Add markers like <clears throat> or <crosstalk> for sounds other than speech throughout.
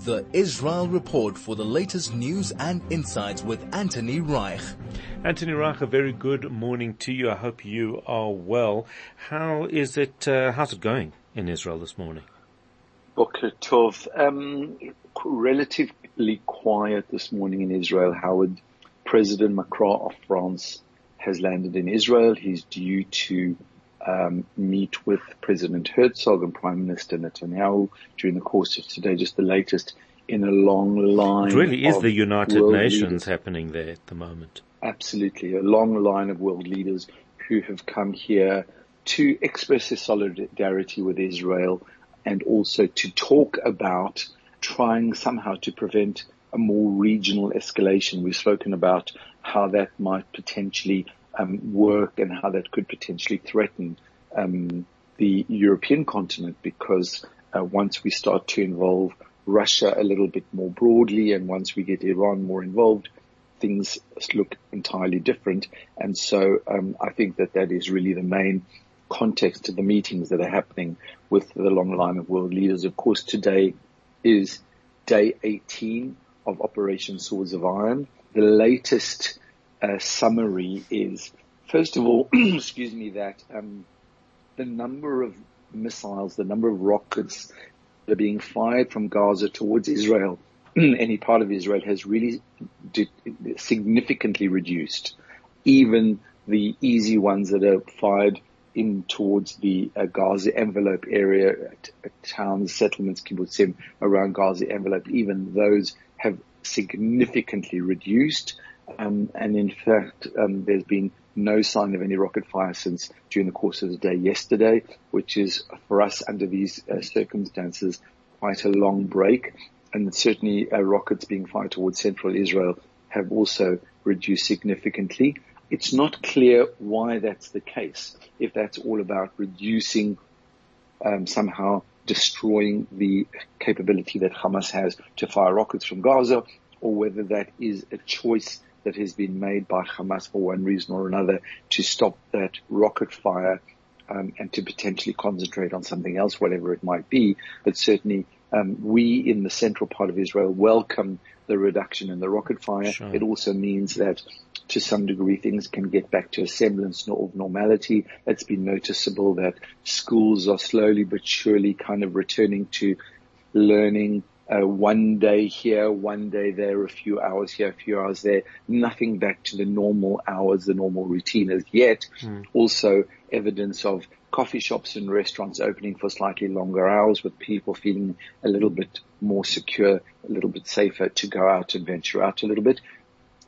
The Israel Report for the latest news and insights with Anthony Reich. Anthony Reich, a very good morning to you. I hope you are well. How is it, uh, how's it going in Israel this morning? Boker Tov. Um, relatively quiet this morning in Israel. Howard, President Macron of France has landed in Israel. He's due to um, meet with President Herzog and Prime Minister Netanyahu during the course of today, just the latest in a long line. It really is the United Nations leaders. happening there at the moment. Absolutely. A long line of world leaders who have come here to express their solidarity with Israel and also to talk about trying somehow to prevent a more regional escalation. We've spoken about how that might potentially um, work and how that could potentially threaten um, the European continent because uh, once we start to involve Russia a little bit more broadly and once we get Iran more involved, things look entirely different. And so um, I think that that is really the main context to the meetings that are happening with the long line of world leaders. Of course, today is day 18 of Operation Swords of Iron. The latest uh, summary is, first of all, <clears throat> excuse me, that um, the number of missiles, the number of rockets that are being fired from Gaza towards Israel, <clears throat> any part of Israel, has really significantly reduced. Even the easy ones that are fired in towards the uh, Gaza envelope area, towns, settlements, kibbutzim around Gaza envelope, even those have significantly reduced. Um, and in fact, um, there's been no sign of any rocket fire since during the course of the day yesterday, which is for us under these uh, circumstances quite a long break. And certainly uh, rockets being fired towards central Israel have also reduced significantly. It's not clear why that's the case. If that's all about reducing, um, somehow destroying the capability that Hamas has to fire rockets from Gaza, or whether that is a choice that has been made by Hamas for one reason or another to stop that rocket fire um, and to potentially concentrate on something else, whatever it might be. But certainly, um, we in the central part of Israel welcome the reduction in the rocket fire. Sure. It also means that to some degree things can get back to a semblance of normality. It's been noticeable that schools are slowly but surely kind of returning to learning uh, one day here, one day there, a few hours here, a few hours there, nothing back to the normal hours, the normal routine as yet. Mm. Also evidence of coffee shops and restaurants opening for slightly longer hours with people feeling a little bit more secure, a little bit safer to go out and venture out a little bit.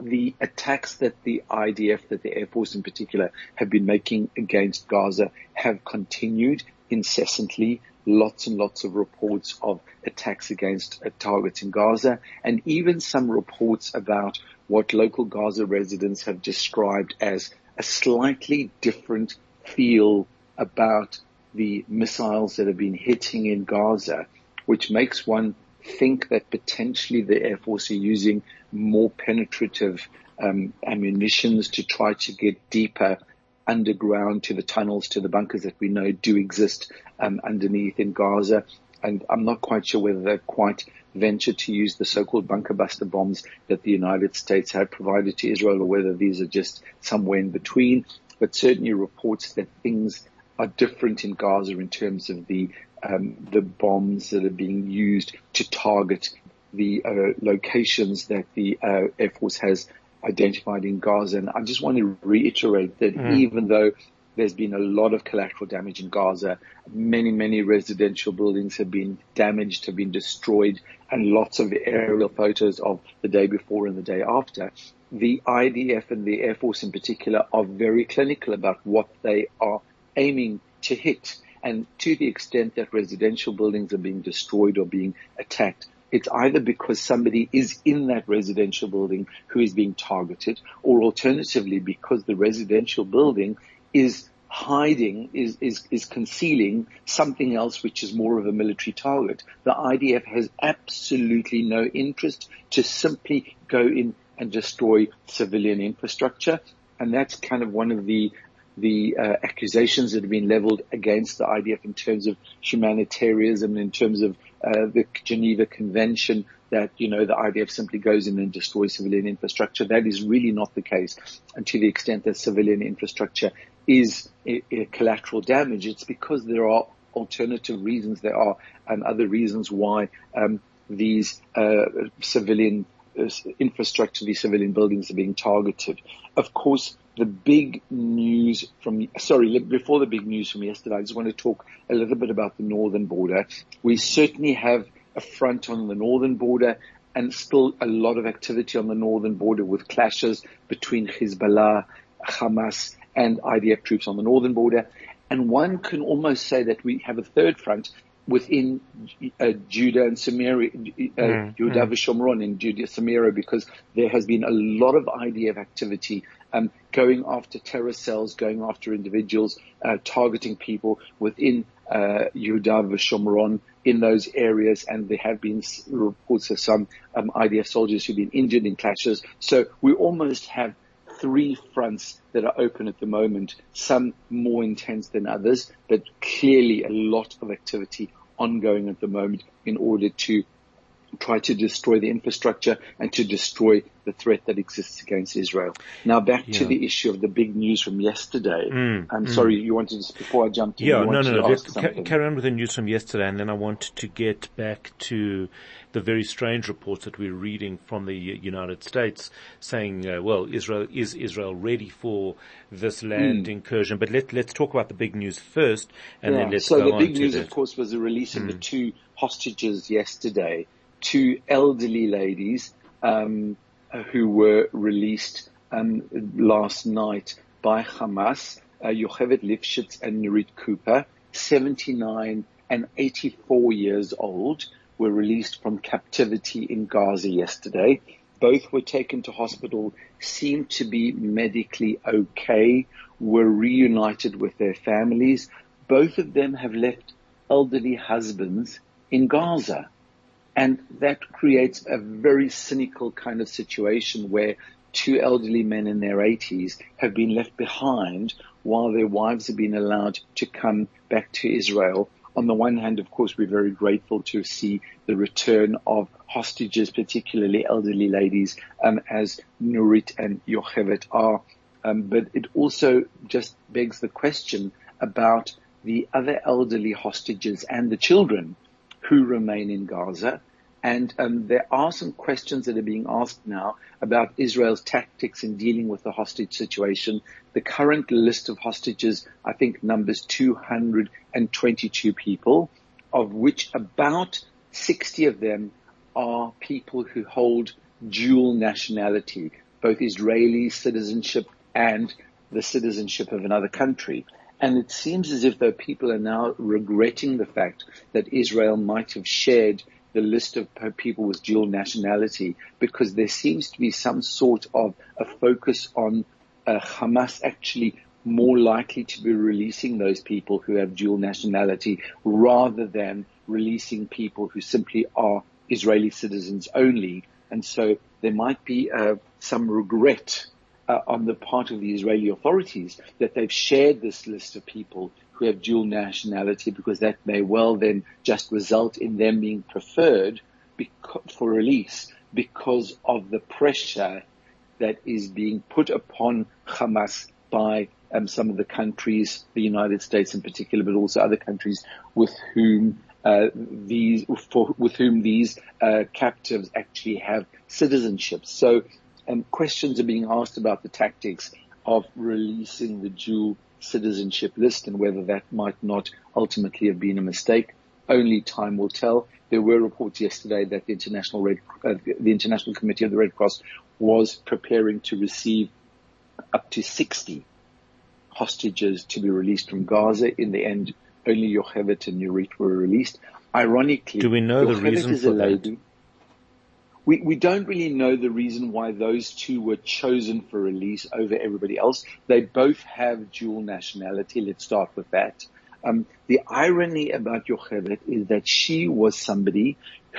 The attacks that the IDF, that the Air Force in particular have been making against Gaza have continued incessantly lots and lots of reports of attacks against targets in Gaza and even some reports about what local Gaza residents have described as a slightly different feel about the missiles that have been hitting in Gaza, which makes one think that potentially the Air Force are using more penetrative um, ammunitions to try to get deeper underground to the tunnels, to the bunkers that we know do exist um, underneath in Gaza. And I'm not quite sure whether they've quite ventured to use the so-called bunker buster bombs that the United States had provided to Israel or whether these are just somewhere in between. But certainly reports that things are different in Gaza in terms of the um, the bombs that are being used to target the uh, locations that the uh, Air Force has identified in Gaza. And I just want to reiterate that mm. even though there's been a lot of collateral damage in Gaza. Many, many residential buildings have been damaged, have been destroyed, and lots of aerial photos of the day before and the day after. The IDF and the Air Force in particular are very clinical about what they are aiming to hit. And to the extent that residential buildings are being destroyed or being attacked, it's either because somebody is in that residential building who is being targeted or alternatively because the residential building is hiding, is, is, is concealing something else which is more of a military target. The IDF has absolutely no interest to simply go in and destroy civilian infrastructure. And that's kind of one of the the uh, accusations that have been leveled against the IDF in terms of humanitarianism, in terms of uh, the Geneva Convention, that you know the IDF simply goes in and destroys civilian infrastructure. That is really not the case, and to the extent that civilian infrastructure is a, a collateral damage, it's because there are alternative reasons. There are and other reasons why um, these uh, civilian uh, infrastructure, these civilian buildings are being targeted. Of course, the big news from, sorry, before the big news from yesterday, I just want to talk a little bit about the northern border. We certainly have a front on the northern border and still a lot of activity on the northern border with clashes between Hezbollah, Hamas and IDF troops on the northern border. And one can almost say that we have a third front within uh, Judah and Samaria, uh, mm, Judah mm. Shomron in Judah Samaria, because there has been a lot of IDF activity um, going after terror cells, going after individuals, uh, targeting people within uh, Judah Shomron in those areas, and there have been reports of some um, IDF soldiers who've been injured in clashes. So we almost have three fronts that are open at the moment, some more intense than others, but clearly a lot of activity ongoing at the moment in order to try to destroy the infrastructure and to destroy the threat that exists against Israel. Now back yeah. to the issue of the big news from yesterday. Mm, I'm mm. sorry, you wanted to, before I jumped in, yeah, no, no, no. Let's ca- carry on with the news from yesterday and then I want to get back to the very strange reports that we're reading from the United States saying, uh, well, Israel, is Israel ready for this land mm. incursion? But let, let's talk about the big news first and yeah. then let's so go on So the big news, of course, was the release of the two hostages yesterday two elderly ladies um, who were released um, last night by Hamas, uh, Yocheved Lifshitz and Nurit Cooper, 79 and 84 years old, were released from captivity in Gaza yesterday. Both were taken to hospital, seemed to be medically okay, were reunited with their families. Both of them have left elderly husbands in Gaza. And that creates a very cynical kind of situation where two elderly men in their 80s have been left behind while their wives have been allowed to come back to Israel. On the one hand, of course, we're very grateful to see the return of hostages, particularly elderly ladies, um, as Nurit and Yocheved are. Um, but it also just begs the question about the other elderly hostages and the children who remain in Gaza. And um, there are some questions that are being asked now about Israel's tactics in dealing with the hostage situation. The current list of hostages, I think, numbers 222 people, of which about 60 of them are people who hold dual nationality, both Israeli citizenship and the citizenship of another country. And it seems as if though people are now regretting the fact that Israel might have shared the list of people with dual nationality because there seems to be some sort of a focus on uh, Hamas actually more likely to be releasing those people who have dual nationality rather than releasing people who simply are Israeli citizens only. And so there might be uh, some regret uh, on the part of the Israeli authorities that they've shared this list of people who have dual nationality because that may well then just result in them being preferred for release because of the pressure that is being put upon Hamas by um, some of the countries, the United States in particular, but also other countries with whom uh, these for, with whom these uh, captives actually have citizenship. So um, questions are being asked about the tactics of releasing the dual citizenship list and whether that might not ultimately have been a mistake. Only time will tell. There were reports yesterday that the International Red, uh, the International Committee of the Red Cross was preparing to receive up to 60 hostages to be released from Gaza. In the end, only Yocheved and Nurit were released. Ironically, do we know Yocheved the reason for that? We, we don't really know the reason why those two were chosen for release over everybody else. They both have dual nationality. Let's start with that. Um, the irony about Yocheved is that she was somebody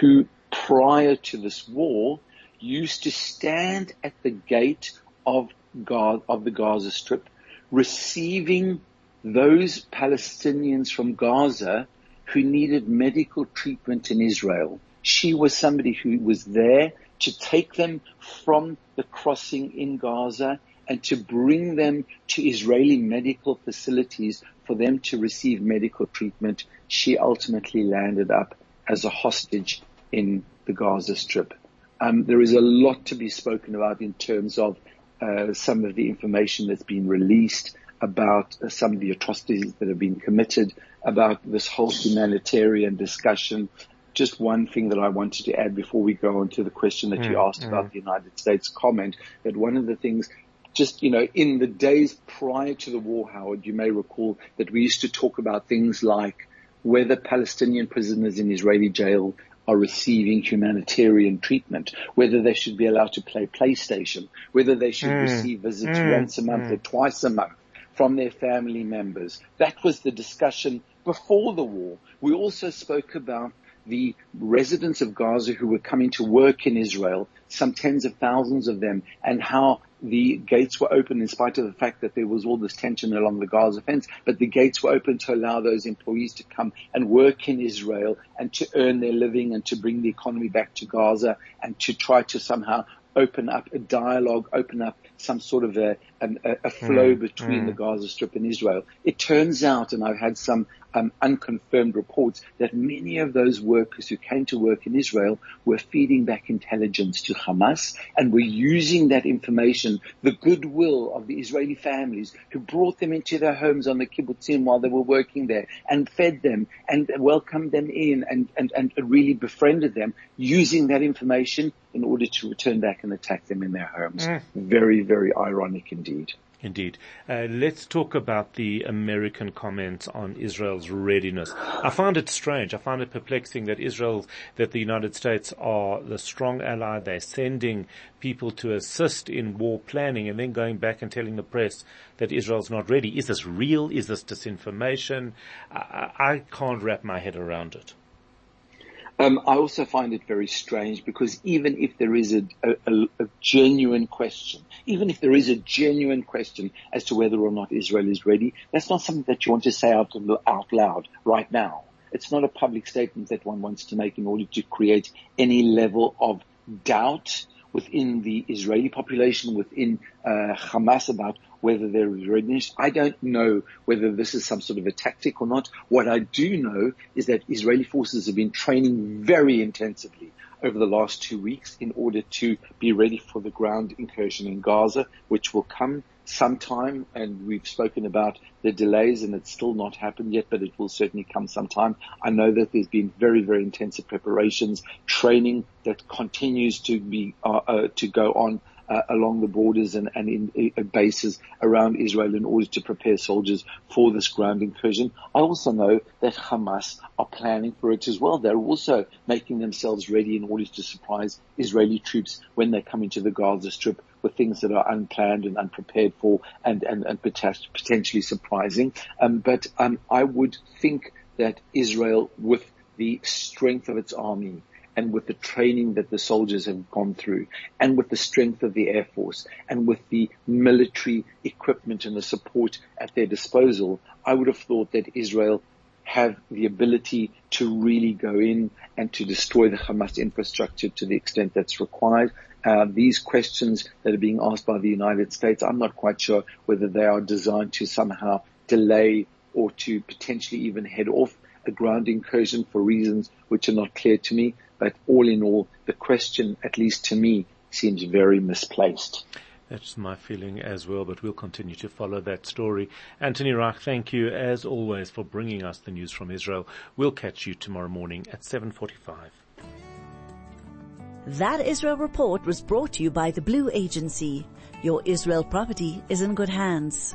who, prior to this war, used to stand at the gate of God, of the Gaza Strip, receiving those Palestinians from Gaza who needed medical treatment in Israel. She was somebody who was there to take them from the crossing in Gaza and to bring them to Israeli medical facilities for them to receive medical treatment. She ultimately landed up as a hostage in the Gaza Strip. Um, there is a lot to be spoken about in terms of uh, some of the information that's been released about uh, some of the atrocities that have been committed, about this whole humanitarian discussion. Just one thing that I wanted to add before we go on to the question that mm, you asked mm. about the United States comment, that one of the things just, you know, in the days prior to the war, Howard, you may recall that we used to talk about things like whether Palestinian prisoners in Israeli jail are receiving humanitarian treatment, whether they should be allowed to play PlayStation, whether they should mm. receive visits mm. once a month mm. or twice a month from their family members. That was the discussion before the war. We also spoke about the residents of Gaza who were coming to work in Israel, some tens of thousands of them, and how the gates were open in spite of the fact that there was all this tension along the Gaza fence, but the gates were open to allow those employees to come and work in Israel and to earn their living and to bring the economy back to Gaza and to try to somehow open up a dialogue, open up some sort of a, a, a flow mm, between mm. the Gaza Strip and Israel. It turns out, and I've had some um, unconfirmed reports, that many of those workers who came to work in Israel were feeding back intelligence to Hamas and were using that information, the goodwill of the Israeli families who brought them into their homes on the kibbutzim while they were working there and fed them and welcomed them in and, and, and really befriended them using that information in order to return back and attack them in their homes. Mm. Very, very ironic indeed. Indeed. Uh, let's talk about the American comments on Israel's readiness. I find it strange. I find it perplexing that Israel, that the United States are the strong ally. They're sending people to assist in war planning and then going back and telling the press that Israel's not ready. Is this real? Is this disinformation? I, I can't wrap my head around it. Um, I also find it very strange because even if there is a, a, a, genuine question, even if there is a genuine question as to whether or not Israel is ready, that's not something that you want to say out, out loud right now. It's not a public statement that one wants to make in order to create any level of doubt within the Israeli population, within uh, Hamas about whether there is readiness. I don't know whether this is some sort of a tactic or not. What I do know is that Israeli forces have been training very intensively over the last two weeks in order to be ready for the ground incursion in Gaza, which will come sometime. And we've spoken about the delays and it's still not happened yet, but it will certainly come sometime. I know that there's been very, very intensive preparations, training that continues to be, uh, uh, to go on uh, along the borders and, and in uh, bases around Israel in order to prepare soldiers for this ground incursion. I also know that Hamas are planning for it as well. They're also making themselves ready in order to surprise Israeli troops when they come into the Gaza Strip with things that are unplanned and unprepared for and, and, and potentially surprising. Um, but um, I would think that Israel, with the strength of its army, and with the training that the soldiers have gone through and with the strength of the Air Force and with the military equipment and the support at their disposal, I would have thought that Israel have the ability to really go in and to destroy the Hamas infrastructure to the extent that's required. Uh, these questions that are being asked by the United States, I'm not quite sure whether they are designed to somehow delay or to potentially even head off a ground incursion for reasons which are not clear to me. But all in all, the question, at least to me, seems very misplaced. That's my feeling as well, but we'll continue to follow that story. Anthony Reich, thank you as always for bringing us the news from Israel. We'll catch you tomorrow morning at 7.45. That Israel report was brought to you by the Blue Agency. Your Israel property is in good hands.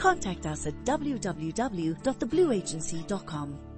Contact us at www.theblueagency.com.